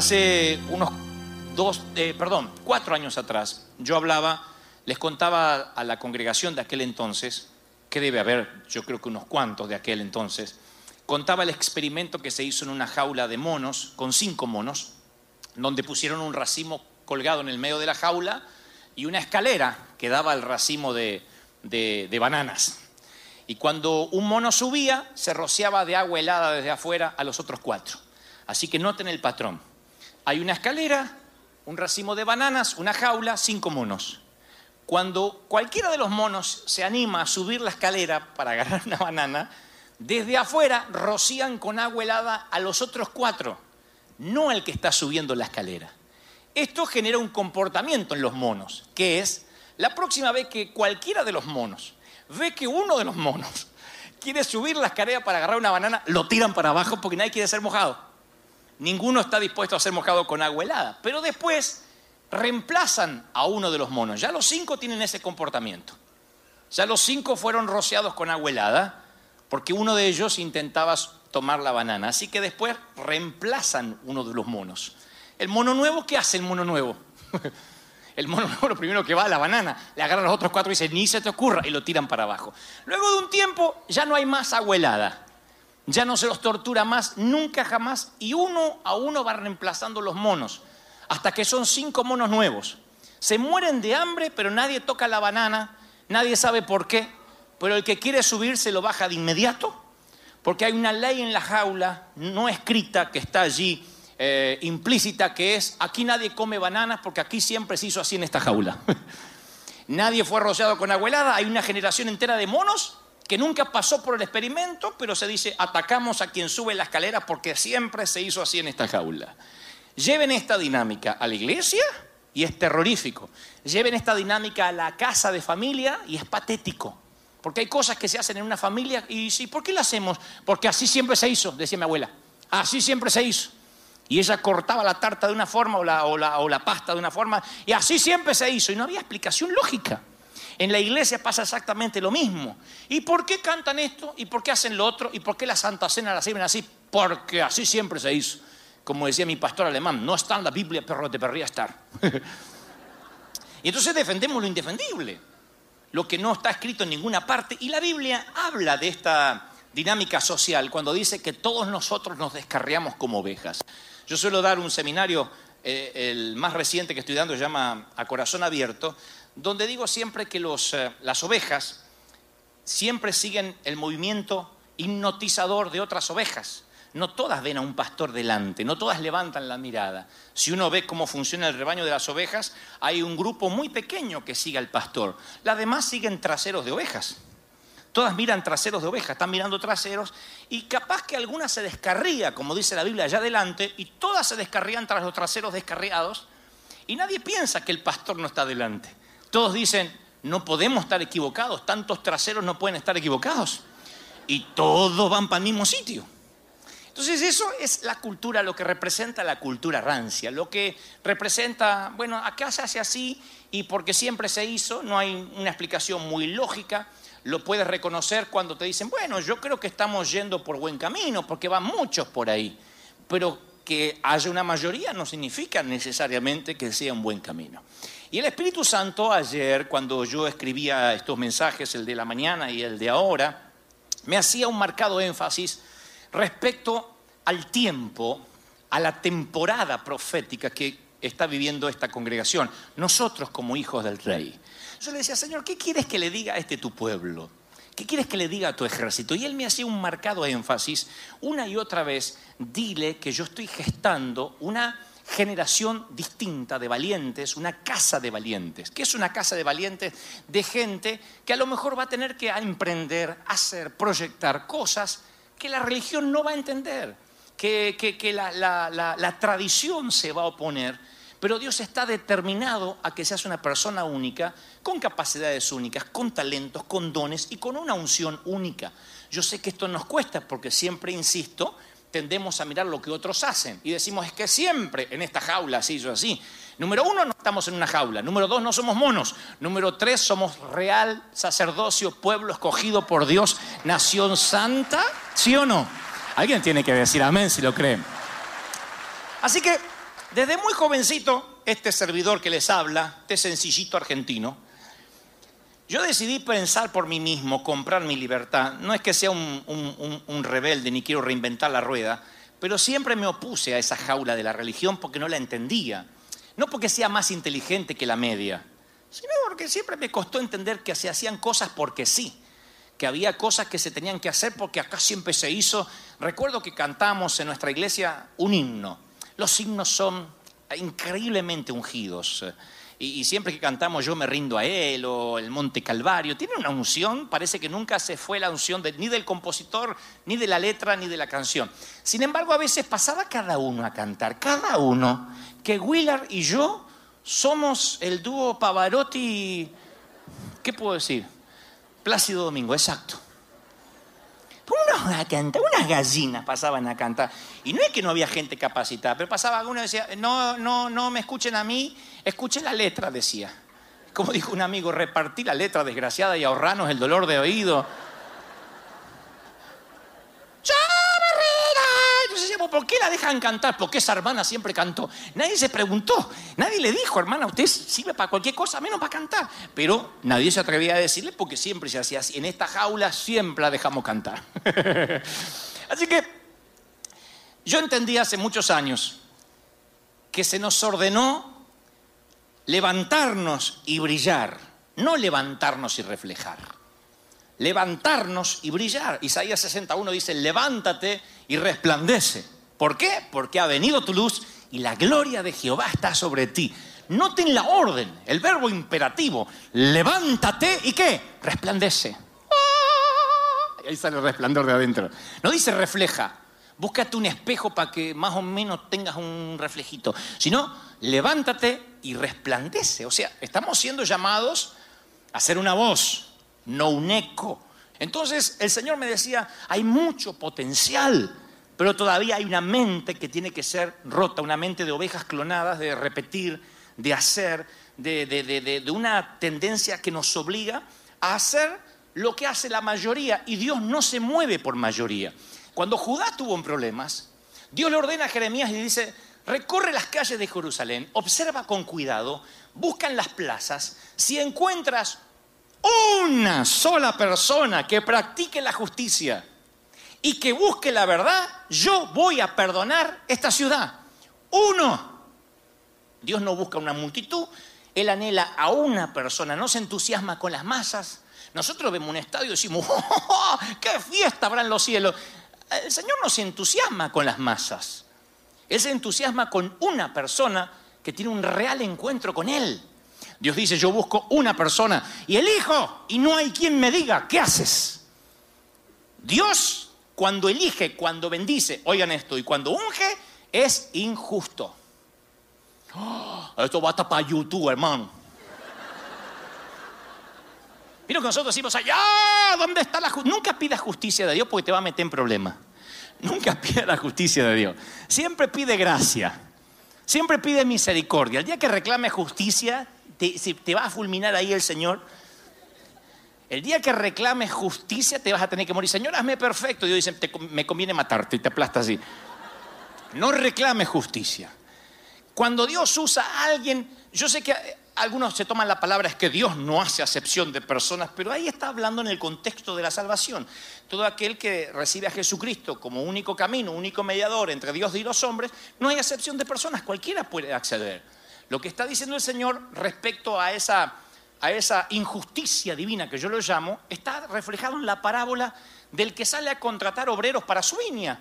Hace unos dos, eh, perdón, cuatro años atrás, yo hablaba, les contaba a la congregación de aquel entonces, que debe haber, yo creo que unos cuantos de aquel entonces, contaba el experimento que se hizo en una jaula de monos, con cinco monos, donde pusieron un racimo colgado en el medio de la jaula y una escalera que daba al racimo de, de- de bananas. Y cuando un mono subía, se rociaba de agua helada desde afuera a los otros cuatro. Así que noten el patrón. Hay una escalera, un racimo de bananas, una jaula, cinco monos. Cuando cualquiera de los monos se anima a subir la escalera para agarrar una banana, desde afuera rocían con agua helada a los otros cuatro, no al que está subiendo la escalera. Esto genera un comportamiento en los monos, que es la próxima vez que cualquiera de los monos ve que uno de los monos quiere subir la escalera para agarrar una banana, lo tiran para abajo porque nadie quiere ser mojado. Ninguno está dispuesto a ser mojado con agua helada. Pero después reemplazan a uno de los monos. Ya los cinco tienen ese comportamiento. Ya los cinco fueron rociados con agua helada porque uno de ellos intentaba tomar la banana. Así que después reemplazan uno de los monos. El mono nuevo, ¿qué hace el mono nuevo? El mono nuevo lo primero que va a la banana, le agarran a los otros cuatro y dice, ni se te ocurra, y lo tiran para abajo. Luego de un tiempo ya no hay más agua helada. Ya no se los tortura más, nunca jamás, y uno a uno va reemplazando los monos, hasta que son cinco monos nuevos. Se mueren de hambre, pero nadie toca la banana, nadie sabe por qué, pero el que quiere subir se lo baja de inmediato, porque hay una ley en la jaula no escrita que está allí, eh, implícita, que es, aquí nadie come bananas porque aquí siempre se hizo así en esta jaula. Nadie fue rociado con agua helada. Hay una generación entera de monos que nunca pasó por el experimento, pero se dice, atacamos a quien sube la escalera porque siempre se hizo así en esta jaula. Lleven esta dinámica a la iglesia y es terrorífico. Lleven esta dinámica a la casa de familia y es patético. Porque hay cosas que se hacen en una familia y sí, ¿por qué las hacemos? Porque así siempre se hizo, decía mi abuela. Así siempre se hizo. Y ella cortaba la tarta de una forma o la, o la- o la pasta de una forma y así siempre se hizo. Y no había explicación lógica. En la iglesia pasa exactamente lo mismo. ¿Y por qué cantan esto? ¿Y por qué hacen lo otro? ¿Y por qué la Santa Cena la sirven así? Porque así siempre se hizo. Como decía mi pastor alemán, no está en la Biblia, pero debería estar. y entonces defendemos lo indefendible, lo que no está escrito en ninguna parte. Y la Biblia habla de esta dinámica social cuando dice que todos nosotros nos descarriamos como ovejas. Yo suelo dar un seminario, eh, el más reciente que estoy dando se llama A Corazón Abierto, donde digo siempre que eh, las ovejas siempre siguen el movimiento hipnotizador de otras ovejas. No todas ven a un pastor delante, no todas levantan la mirada. Si uno ve cómo funciona el rebaño de las ovejas, hay un grupo muy pequeño que sigue al pastor. Las demás siguen traseros de ovejas. Todas miran traseros de ovejas, están mirando traseros y capaz que alguna se descarría, como dice la Biblia allá adelante, y todas se descarrían tras los traseros descarriados y nadie piensa que el pastor no está delante. Todos dicen, no podemos estar equivocados, tantos traseros no pueden estar equivocados. Y todos van para el mismo sitio. Entonces eso es la cultura, lo que representa la cultura rancia, lo que representa, bueno, acá se hace así y porque siempre se hizo, no hay una explicación muy lógica, lo puedes reconocer cuando te dicen, bueno, yo creo que estamos yendo por buen camino, porque van muchos por ahí, pero que haya una mayoría no significa necesariamente que sea un buen camino. Y el Espíritu Santo ayer, cuando yo escribía estos mensajes, el de la mañana y el de ahora, me hacía un marcado énfasis respecto al tiempo, a la temporada profética que está viviendo esta congregación, nosotros como hijos del rey. Yo le decía, Señor, ¿qué quieres que le diga a este tu pueblo? ¿Qué quieres que le diga a tu ejército? Y él me hacía un marcado énfasis una y otra vez, dile que yo estoy gestando una generación distinta de valientes, una casa de valientes. ¿Qué es una casa de valientes? De gente que a lo mejor va a tener que emprender, hacer, proyectar cosas que la religión no va a entender, que, la- la tradición se va a oponer, pero Dios está determinado a que seas una persona única, con capacidades únicas, con talentos, con dones y con una unción única. Yo sé que esto nos cuesta porque siempre, insisto, tendemos a mirar lo que otros hacen y decimos es que siempre en esta jaula así yo así. Número uno, no estamos en una jaula. Número dos, no somos monos. Número tres, somos real sacerdocio, pueblo escogido por Dios, nación santa. ¿Sí o no? Alguien tiene que decir amén si lo creen. Así que desde muy jovencito, este servidor que les habla, este sencillito argentino, yo decidí pensar por mí mismo, comprar mi libertad. No es que sea un, rebelde ni quiero reinventar la rueda, pero siempre me opuse a esa jaula de la religión porque no la entendía. No porque sea más inteligente que la media, sino porque siempre me costó entender que se hacían cosas porque sí, que había cosas que se tenían que hacer porque acá siempre se hizo. Recuerdo que cantamos en nuestra iglesia un himno. Los himnos son increíblemente ungidos. Y, siempre que cantamos yo me rindo a él o el Monte Calvario, tiene una unción, parece que nunca se fue la unción ni del compositor, ni de la letra, ni de la canción. Sin embargo, a veces pasaba cada uno a cantar, cada uno, que Willard y yo somos el dúo Pavarotti, ¿qué puedo decir? Plácido Domingo, exacto. Unos unas gallinas pasaban a cantar. Y no es que no había gente capacitada, pero pasaba uno y decía, no, no, no me escuchen a mí, escuchen la letra, decía. Como dijo un amigo, repartí la letra desgraciada y ahorranos el dolor de oído. ¡Ya, barrera! Entonces decíamos, ¿por qué la dejan cantar? Porque esa hermana siempre cantó. Nadie se preguntó, nadie le dijo, hermana, usted sirve para cualquier cosa, menos para cantar. Pero nadie se atrevía a decirle porque siempre se hacía así. En esta jaula siempre la dejamos cantar. así que yo entendí hace muchos años que se nos ordenó levantarnos y brillar, no levantarnos y reflejar levantarnos y brillar. Isaías 61 dice, levántate y resplandece. ¿Por qué? Porque ha venido tu luz y la gloria de Jehová está sobre ti. Noten la orden, el verbo imperativo, levántate y qué? Resplandece. ¡Ah! Ahí sale el resplandor de adentro. No dice refleja. Búscate un espejo para que más o menos tengas un reflejito. Sino, levántate y resplandece. O sea, estamos siendo llamados a ser una voz, no un eco. Entonces el Señor me decía, hay mucho potencial, pero todavía hay una mente que tiene que ser rota, una mente de ovejas clonadas, de repetir, de hacer, de, una tendencia que nos obliga a hacer lo que hace la mayoría y Dios no se mueve por mayoría. Cuando Judá tuvo problemas, Dios le ordena a Jeremías y le dice, recorre las calles de Jerusalén, observa con cuidado, busca en las plazas, si encuentras una sola persona que practique la justicia y que busque la verdad, yo voy a perdonar esta ciudad. Uno. Dios no busca una multitud, Él anhela a una persona, no se entusiasma con las masas. Nosotros vemos un estadio y decimos, ¡Oh, ¡qué fiesta habrá en los cielos! El Señor no se entusiasma con las masas. Él se entusiasma con una persona que tiene un real encuentro con Él. Dios dice, yo busco una persona y elijo y no hay quien me diga, ¿qué haces? Dios cuando elige, cuando bendice, oigan esto, y cuando unge, es injusto. Esto va hasta para YouTube, hermano. Mira que nosotros decimos allá, ¿dónde está la justicia? Nunca pidas justicia de Dios porque te va a meter en problemas. Nunca pida la justicia de Dios. Siempre pide gracia. Siempre pide misericordia. El día que reclame justicia, te va a fulminar ahí el Señor. El día que reclames justicia, te vas a tener que morir. Señor, hazme perfecto. Dios dice, "Te con- me conviene matarte y te aplasta así. No reclames justicia. Cuando Dios usa a alguien, yo sé que a, algunos se toman la palabra es que Dios no hace acepción de personas, pero ahí está hablando en el contexto de la salvación. Todo aquel que recibe a Jesucristo como único camino, único mediador entre Dios y los hombres, no hay acepción de personas, cualquiera puede acceder. Lo que está diciendo el Señor respecto a esa, a esa injusticia divina que yo lo llamo, está reflejado en la parábola del que sale a contratar obreros para su viña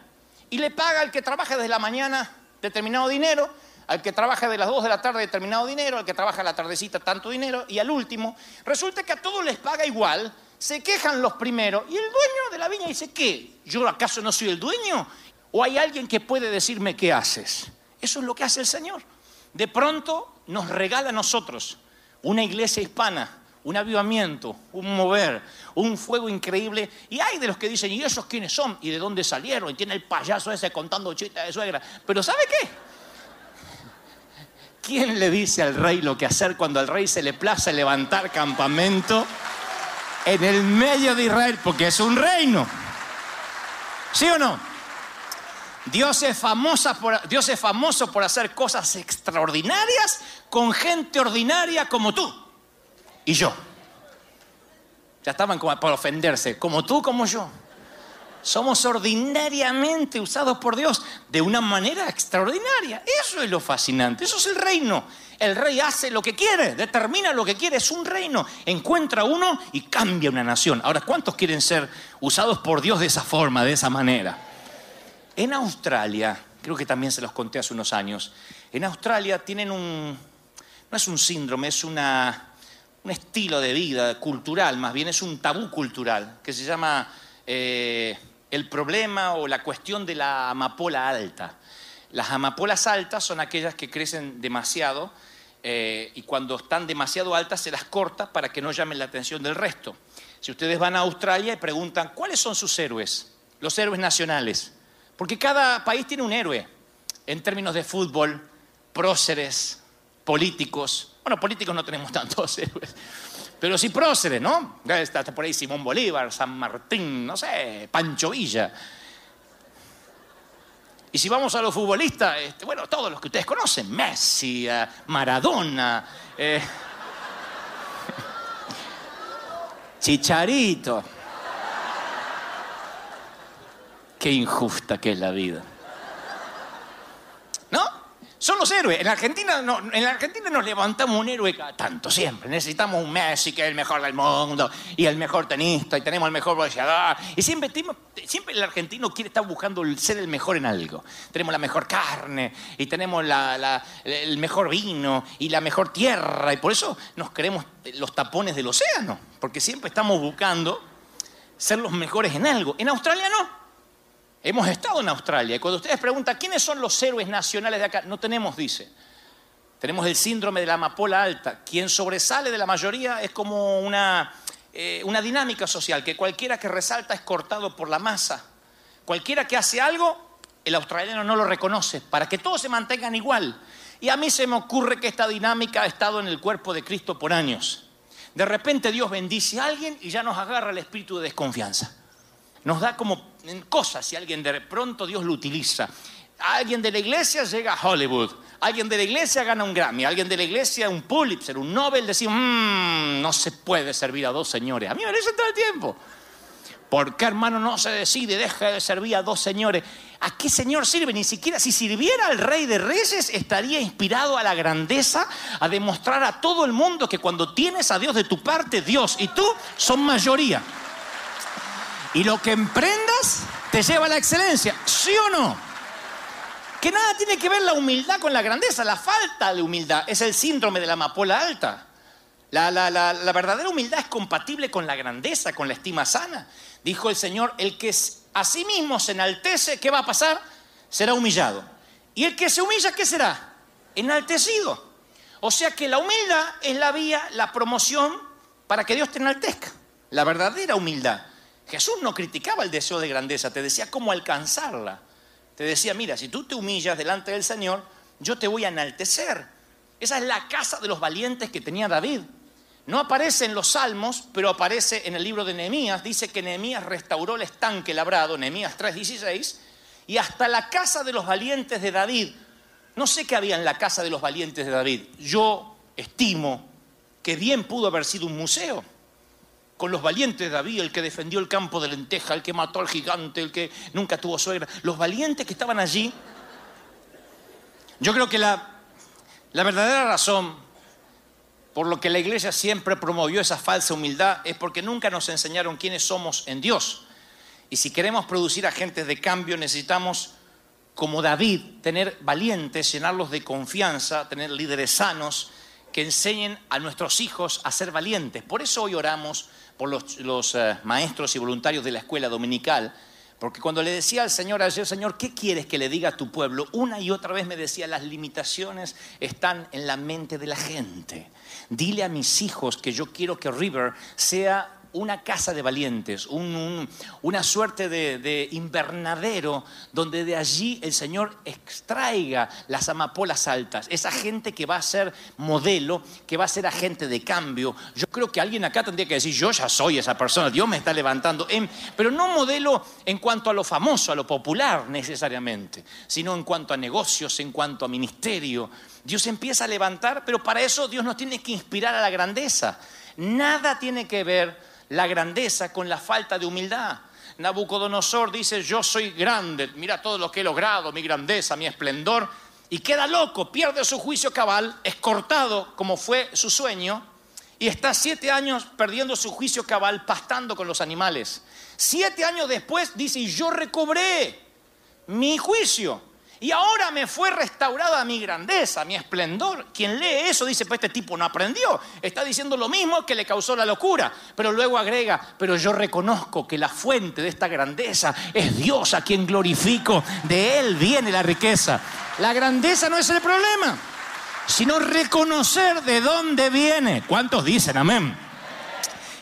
y le paga al que trabaja desde la mañana determinado dinero al que trabaja de las 2 de la tarde determinado dinero, al que trabaja a la tardecita tanto dinero, y al último, resulta que a todos les paga igual, se quejan los primeros, y el dueño de la viña dice, ¿qué? ¿Yo acaso no soy el dueño? ¿O hay alguien que puede decirme qué haces? Eso es lo que hace el Señor. De pronto nos regala a nosotros una iglesia hispana, un avivamiento, un mover, un fuego increíble. Y hay de los que dicen, ¿y esos quiénes son? ¿Y de dónde salieron? Y tiene el payaso ese contando chistes de suegra. Pero ¿sabe qué? ¿Quién le dice al rey lo que hacer cuando al rey se le place levantar campamento en el medio de Israel? Porque es un reino. ¿Sí o no? Dios es, por, Dios es famoso por hacer cosas extraordinarias con gente ordinaria como tú y yo. Ya estaban como para ofenderse, como tú, como yo. Somos ordinariamente usados por Dios de una manera extraordinaria. Eso es lo fascinante, eso es el reino. El rey hace lo que quiere, determina lo que quiere, es un reino. Encuentra uno y cambia una nación. Ahora, ¿cuántos quieren ser usados por Dios de esa forma, de esa manera? En Australia, creo que también se los conté hace unos años, en Australia tienen un, no es un síndrome, es una, un estilo de vida cultural, más bien es un tabú cultural, que se llama... Eh, el problema o la cuestión de la amapola alta. Las amapolas altas son aquellas que crecen demasiado eh, y cuando están demasiado altas se las corta para que no llamen la atención del resto. Si ustedes van a Australia y preguntan, ¿cuáles son sus héroes? Los héroes nacionales. Porque cada país tiene un héroe en términos de fútbol, próceres, políticos. Bueno, políticos no tenemos tantos héroes. Pero sí próceres, ¿no? Está por ahí Simón Bolívar, San Martín, no sé, Pancho Villa. Y si vamos a los futbolistas, este, bueno, todos los que ustedes conocen, Messi, eh, Maradona, eh, Chicharito. Qué injusta que es la vida. ¿No? Son los héroes. En Argentina, no, en Argentina nos levantamos un héroe cada tanto, siempre. Necesitamos un Messi que es el mejor del mundo y el mejor tenista y tenemos el mejor boxeador. Y siempre, siempre el argentino quiere estar buscando ser el mejor en algo. Tenemos la mejor carne y tenemos el mejor vino y la mejor tierra. Y por eso nos queremos los tapones del océano. Porque siempre estamos buscando ser los mejores en algo. En Australia no. Hemos estado en Australia y cuando ustedes preguntan quiénes son los héroes nacionales de acá, no tenemos, dice. Tenemos el síndrome de la amapola alta. Quien sobresale de la mayoría es como una, eh, una dinámica social, que cualquiera que resalta es cortado por la masa. Cualquiera que hace algo, el australiano no lo reconoce, para que todos se mantengan igual. Y a mí se me ocurre que esta dinámica ha estado en el cuerpo de Cristo por años. De repente Dios bendice a alguien y ya nos agarra el espíritu de desconfianza. Nos da como cosas si alguien de pronto Dios lo utiliza. Alguien de la iglesia llega a Hollywood, alguien de la iglesia gana un Grammy, alguien de la iglesia un Pulitzer, un Nobel, decimos, mmm, no se puede servir a dos señores. A mí me dicen todo el tiempo. ¿Por qué hermano no se decide, deja de servir a dos señores? ¿A qué señor sirve? Ni siquiera si sirviera al rey de reyes estaría inspirado a la grandeza, a demostrar a todo el mundo que cuando tienes a Dios de tu parte, Dios y tú son mayoría. Y lo que emprendas te lleva a la excelencia, ¿sí o no? Que nada tiene que ver la humildad con la grandeza, la falta de humildad es el síndrome de la amapola alta. La, la, verdadera humildad es compatible con la grandeza, con la estima sana. Dijo el Señor, el que a sí mismo se enaltece, ¿qué va a pasar? Será humillado. Y el que se humilla, ¿qué será? Enaltecido. O sea que la humildad es la vía, la promoción para que Dios te enaltezca. La verdadera humildad. Jesús no criticaba el deseo de grandeza, te decía cómo alcanzarla. Te decía, mira, si tú te humillas delante del Señor, yo te voy a enaltecer. Esa es la casa de los valientes que tenía David. No aparece en los salmos, pero aparece en el libro de Nehemías. Dice que Nehemías restauró el estanque labrado, Nehemías 3:16, y hasta la casa de los valientes de David. No sé qué había en la casa de los valientes de David. Yo estimo que bien pudo haber sido un museo, con los valientes David, el que defendió el campo de lenteja, el que mató al gigante, el que nunca tuvo suegra, los valientes que estaban allí. Yo creo que la, la verdadera razón por lo que la iglesia siempre promovió esa falsa humildad es porque nunca nos enseñaron quiénes somos en Dios. Y si queremos producir agentes de cambio necesitamos, como David, tener valientes, llenarlos de confianza, tener líderes sanos que enseñen a nuestros hijos a ser valientes. Por eso hoy oramos por los, eh, maestros y voluntarios de la escuela dominical, porque cuando le decía al Señor ayer, Señor, ¿qué quieres que le diga a tu pueblo? Una y otra vez me decía, las limitaciones están en la mente de la gente. Dile a mis hijos que yo quiero que River sea una casa de valientes, una suerte de, invernadero donde de allí el Señor extraiga las amapolas altas, esa gente que va a ser modelo, que va a ser agente de cambio. Yo creo que alguien acá tendría que decir, yo ya soy esa persona, Dios me está levantando, pero no modelo en cuanto a lo famoso, a lo popular necesariamente, sino en cuanto a negocios, en cuanto a ministerio. Dios empieza a levantar, pero para eso Dios nos tiene que inspirar a la grandeza. Nada tiene que ver la grandeza con la falta de humildad. Nabucodonosor dice, yo soy grande, mira todo lo que he logrado, mi grandeza, mi esplendor, y queda loco, pierde su juicio cabal, es cortado como fue su sueño, y está siete años perdiendo su juicio cabal, pastando con los animales. Siete años después dice, yo recobré mi juicio. Y ahora me fue restaurada mi grandeza, mi esplendor. Quien lee eso dice, pues este tipo no aprendió. Está diciendo lo mismo que le causó la locura. Pero luego agrega, pero yo reconozco que la fuente de esta grandeza es Dios a quien glorifico. De Él viene la riqueza. La grandeza no es el problema, sino reconocer de dónde viene. ¿Cuántos dicen amén?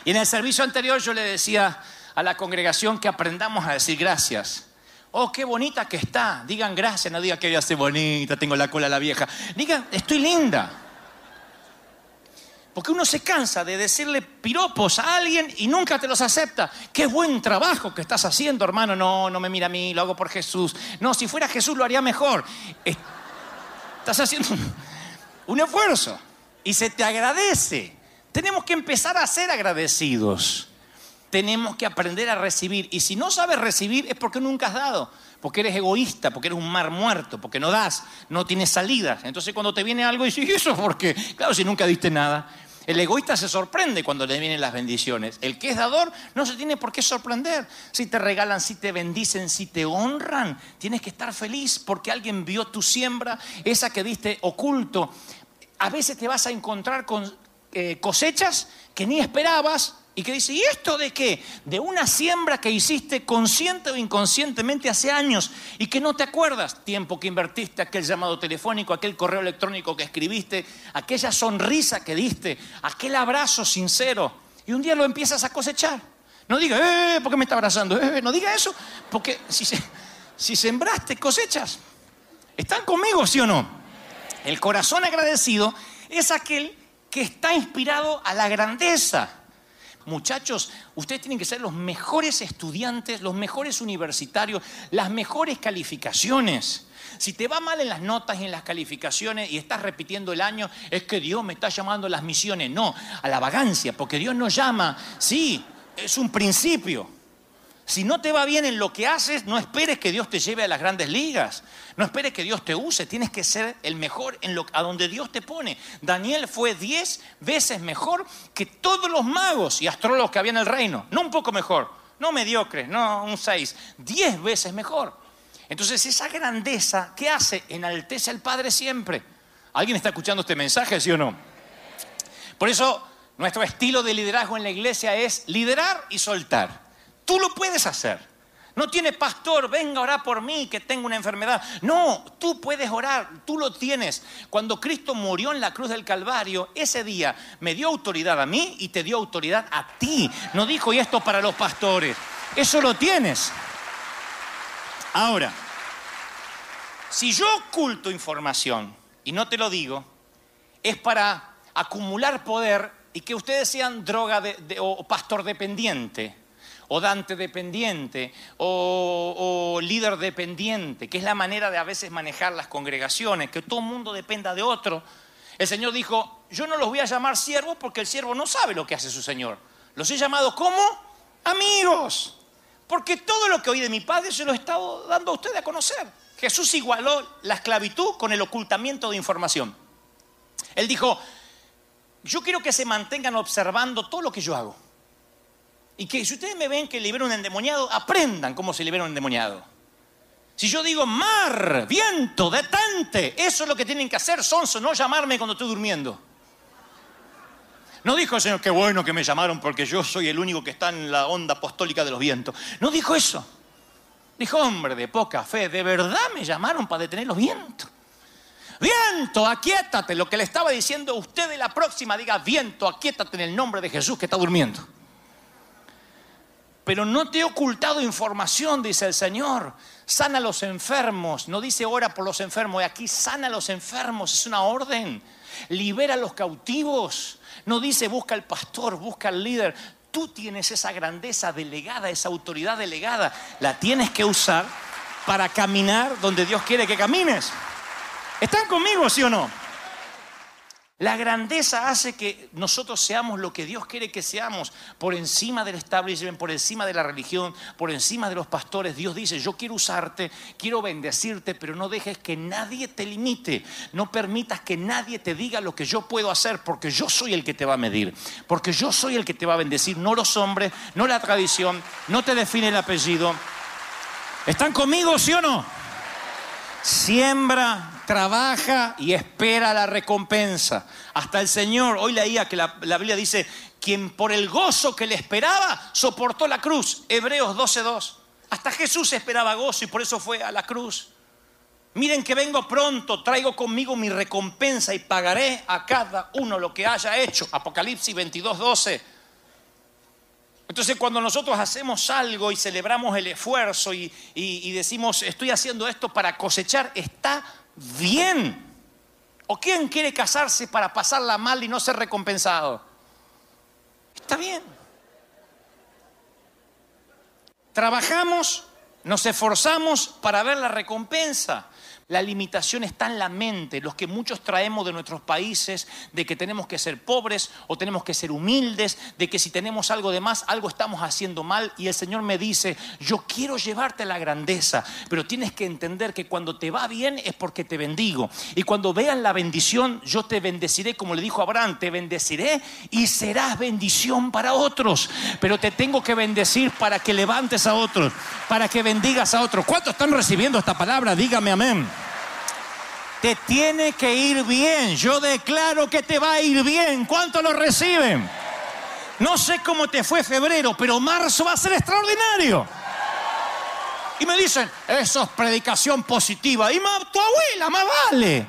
Y en el servicio anterior yo le decía a la congregación que aprendamos a decir gracias. Oh, qué bonita que está. Digan gracias, no digan que ella hace bonita, tengo la cola la vieja. Digan, estoy linda. Porque uno se cansa de decirle piropos a alguien y nunca te los acepta. Qué buen trabajo que estás haciendo, hermano. No, no me mira a mí, lo hago por Jesús. No, si fuera Jesús lo haría mejor. Estás haciendo un esfuerzo y se te agradece. Tenemos que empezar a ser agradecidos tenemos que aprender a recibir. Y si no sabes recibir es porque nunca has dado, porque eres egoísta, porque eres un mar muerto, porque no das, no tienes salidas. Entonces cuando te viene algo dices, ¿y eso por qué? Claro, si nunca diste nada. El egoísta se sorprende cuando le vienen las bendiciones. El que es dador no se tiene por qué sorprender. Si te regalan, si te bendicen, si te honran, tienes que estar feliz porque alguien vio tu siembra, esa que diste oculto. A veces te vas a encontrar con eh, cosechas que ni esperabas y que dice, ¿y esto de qué? De una siembra que hiciste consciente o inconscientemente hace años y que no te acuerdas. Tiempo que invertiste, aquel llamado telefónico, aquel correo electrónico que escribiste, aquella sonrisa que diste, aquel abrazo sincero. Y un día lo empiezas a cosechar. No diga, eh, ¿por qué me está abrazando? Eh, no diga eso, porque si, si sembraste, cosechas. ¿Están conmigo, sí o no? El corazón agradecido es aquel que está inspirado a la grandeza muchachos, ustedes tienen que ser los mejores estudiantes, los mejores universitarios, las mejores calificaciones. Si te va mal en las notas y en las calificaciones y estás repitiendo el año, es que Dios me está llamando a las misiones. No, a la vagancia, porque Dios nos llama. Sí, es un principio. Si no te va bien en lo que haces, no esperes que Dios te lleve a las grandes ligas. No esperes que Dios te use. Tienes que ser el mejor en lo, a donde Dios te pone. Daniel fue diez veces mejor que todos los magos y astrólogos que había en el reino. No un poco mejor, no mediocre, no un seis. Diez veces mejor. Entonces esa grandeza, ¿qué hace? Enaltece al Padre siempre. ¿Alguien está escuchando este mensaje, sí o no? Por eso nuestro estilo de liderazgo en la iglesia es liderar y soltar. Tú lo puedes hacer. No tiene pastor, venga a orar por mí que tengo una enfermedad. No, tú puedes orar, tú lo tienes. Cuando Cristo murió en la cruz del Calvario, ese día me dio autoridad a mí y te dio autoridad a ti. No dijo, y esto para los pastores. Eso lo tienes. Ahora, si yo oculto información, y no te lo digo, es para acumular poder y que ustedes sean droga o pastor dependiente o Dante dependiente, o, líder dependiente, que es la manera de a veces manejar las congregaciones, que todo el mundo dependa de otro. El Señor dijo, yo no los voy a llamar siervos porque el siervo no sabe lo que hace su Señor. Los he llamado como amigos. Porque todo lo que oí de mi Padre se lo he estado dando a ustedes a conocer. Jesús igualó la esclavitud con el ocultamiento de información. Él dijo, yo quiero que se mantengan observando todo lo que yo hago. Y que si ustedes me ven que libero un endemoniado, aprendan cómo se libera un endemoniado. Si yo digo, mar, viento, detente, eso es lo que tienen que hacer, sonso, no llamarme cuando estoy durmiendo. No dijo el Señor, qué bueno que me llamaron porque yo soy el único que está en la onda apostólica de los vientos. No dijo eso. Dijo, hombre de poca fe, ¿de verdad me llamaron para detener los vientos? Viento, aquietate. Lo que le estaba diciendo usted de la próxima, diga, viento, aquietate en el nombre de Jesús que está durmiendo. Pero no te he ocultado información, dice el Señor. Sana a los enfermos. No dice ora por los enfermos. Aquí sana a los enfermos. Es una orden. Libera a los cautivos. No dice busca al pastor, busca al líder. Tú tienes esa grandeza delegada, esa autoridad delegada. La tienes que usar para caminar donde Dios quiere que camines. ¿Están conmigo, sí o no? La grandeza hace que nosotros seamos lo que Dios quiere que seamos, por encima del establishment, por encima de la religión, por encima de los pastores. Dios dice, yo quiero usarte, quiero bendecirte, pero no dejes que nadie te limite. No permitas que nadie te diga lo que yo puedo hacer, porque yo soy el que te va a medir, porque yo soy el que te va a bendecir, no los hombres, no la tradición, no te define el apellido. ¿Están conmigo, sí o no? Siembra trabaja y espera la recompensa. Hasta el Señor, hoy leía que la, Biblia dice, quien por el gozo que le esperaba soportó la cruz. Hebreos 12.2. Hasta Jesús esperaba gozo y por eso fue a la cruz. Miren que vengo pronto, traigo conmigo mi recompensa y pagaré a cada uno lo que haya hecho. Apocalipsis 22.12. Entonces cuando nosotros hacemos algo y celebramos el esfuerzo y, decimos, estoy haciendo esto para cosechar, está bien. ¿O quién quiere casarse para pasarla mal y no ser recompensado? Está bien. Trabajamos, nos esforzamos para ver la recompensa. La limitación está en la mente, los que muchos traemos de nuestros países, de que tenemos que ser pobres o tenemos que ser humildes, de que si tenemos algo de más, algo estamos haciendo mal. Y el Señor me dice, yo quiero llevarte a la grandeza, pero tienes que entender que cuando te va bien es porque te bendigo. Y cuando vean la bendición, yo te bendeciré, como le dijo Abraham, te bendeciré y serás bendición para otros. Pero te tengo que bendecir para que levantes a otros, para que bendigas a otros. ¿Cuántos están recibiendo esta palabra? Dígame amén. Te tiene que ir bien. Yo declaro que te va a ir bien. ¿Cuánto lo reciben? No sé cómo te fue febrero, pero marzo va a ser extraordinario. Y me dicen, eso es predicación positiva. Y tu abuela, más vale.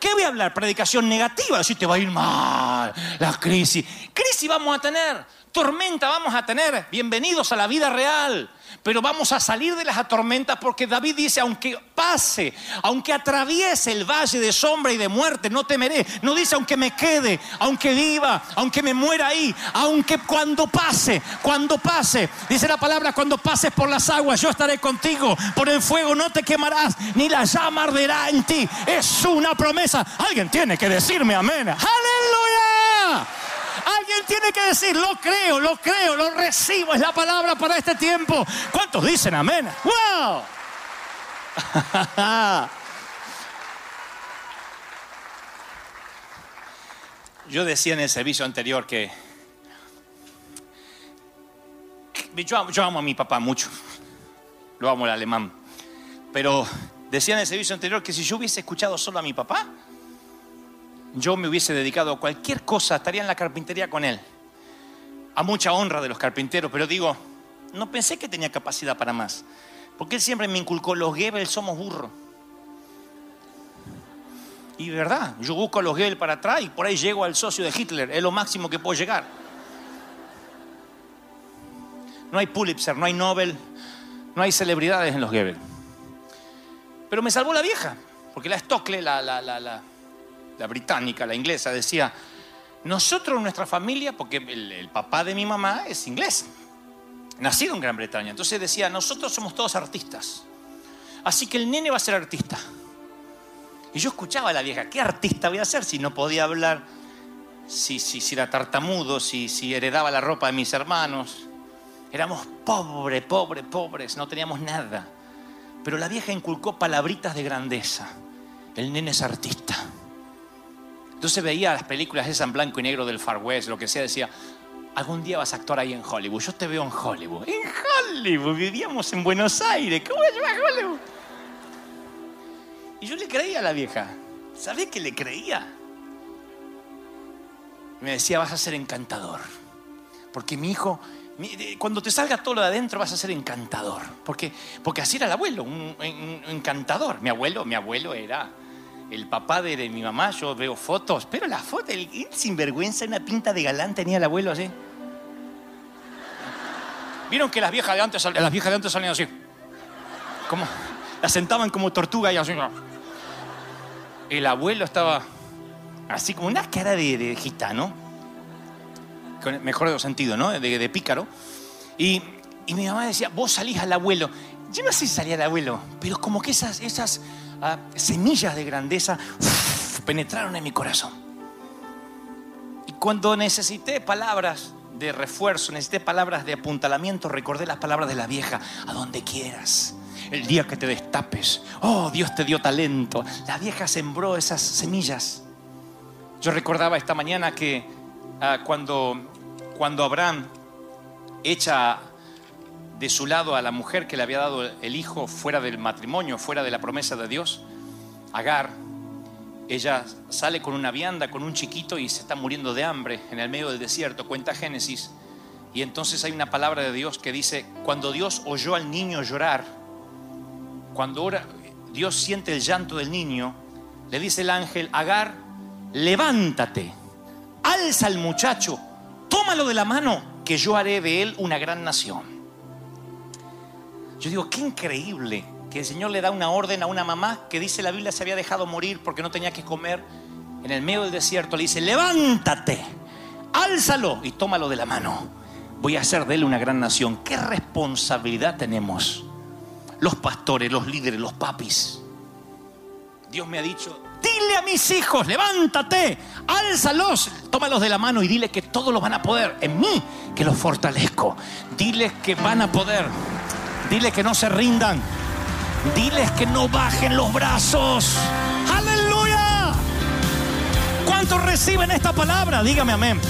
¿Qué voy a hablar? Predicación negativa. Si te va a ir mal, la crisis. Crisis vamos a tener, tormenta vamos a tener. Bienvenidos a la vida real. Pero vamos a salir de las tormentas porque David dice, aunque pase, aunque atraviese el valle de sombra y de muerte, no temeré. No dice, aunque me quede, aunque viva, aunque me muera ahí, aunque cuando pase, cuando pase, dice la palabra, cuando pases por las aguas, yo estaré contigo. Por el fuego no te quemarás, ni la llama arderá en ti. Es una promesa. Alguien tiene que decirme amén. Aleluya. Alguien tiene que decir, lo creo, lo creo, lo recibo, es la palabra para este tiempo. ¿Cuántos dicen amén? ¡Wow! Yo decía en el servicio anterior que yo amo, a mi papá mucho, lo amo el alemán, pero decía en el servicio anterior que si yo hubiese escuchado solo a mi papá, yo me hubiese dedicado a cualquier cosa, estaría en la carpintería con él. A mucha honra de los carpinteros, pero digo, no pensé que tenía capacidad para más. Porque él siempre me inculcó, los Goebbels somos burros. Y verdad, yo busco a los Goebbels para atrás y por ahí llego al socio de Hitler, es lo máximo que puedo llegar. No hay Pulitzer, no hay Nobel, no hay celebridades en los Goebbels. Pero me salvó la vieja, porque la Stockley, la, la, la, la la británica, la inglesa, decía, nosotros, nuestra familia, porque el, papá de mi mamá es inglés, nacido en Gran Bretaña, entonces decía, nosotros somos todos artistas, así que el nene va a ser artista. Y yo escuchaba a la vieja, ¿qué artista voy a ser si no podía hablar? Si, si, si era tartamudo, si, si heredaba la ropa de mis hermanos. Éramos pobres, pobres, pobres, no teníamos nada. Pero la vieja inculcó palabritas de grandeza. El nene es artista. Entonces veía las películas esas en blanco y negro del Far West, lo que sea, decía, algún día vas a actuar ahí en Hollywood. Yo te veo en Hollywood. En Hollywood, vivíamos en Buenos Aires. ¿Cómo voy a Hollywood? Y yo le creía a la vieja. ¿Sabés que le creía? Me decía, vas a ser encantador. Porque mi hijo, cuando te salga todo lo de adentro, vas a ser encantador. Porque, porque así era el abuelo, un- un encantador. Mi abuelo, mi abuelo era el papá de, mi mamá. Yo veo fotos, pero la foto, el, el sinvergüenza, una pinta de galán tenía el abuelo así. Vieron que las viejas de antes, las viejas de antes salían así. Como, las sentaban como tortuga y así. El abuelo estaba así como una cara de, de gitano, con mejor sentidos, ¿no? De, pícaro. Y, mi mamá decía, vos salís al abuelo. Yo no sé si salía al abuelo, pero como que esas ah, semillas de grandeza penetraron en mi corazón. Y cuando necesité palabras de refuerzo, necesité palabras de apuntalamiento, recordé las palabras de la vieja, a donde quieras. El día que te destapes, oh, Dios te dio talento. La vieja sembró esas semillas. Yo recordaba esta mañana que ah, cuando, cuando Abraham echa de su lado a la mujer que le había dado el hijo fuera del matrimonio, fuera de la promesa de Dios, Agar, ella sale con una vianda, con un chiquito y se está muriendo de hambre en el medio del desierto, cuenta Génesis. Y entonces hay una palabra de Dios que dice, cuando Dios oyó al niño llorar, cuando Dios siente el llanto del niño, le dice el ángel, Agar, levántate, alza al muchacho, tómalo de la mano, que yo haré de él una gran nación. Yo digo, qué increíble que el Señor le da una orden a una mamá que dice la Biblia se había dejado morir porque no tenía que comer en el medio del desierto. Le dice, levántate, álzalo y tómalo de la mano. Voy a hacer de él una gran nación. ¿Qué responsabilidad tenemos? Los pastores, los líderes, los papis. Dios me ha dicho, dile a mis hijos, levántate, álzalos, tómalos de la mano y dile que todos los van a poder. En mí, que los fortalezco. Diles que van a poder. Dile que no se rindan. Diles que no bajen los brazos. Aleluya. ¿Cuántos reciben esta palabra? Dígame amén.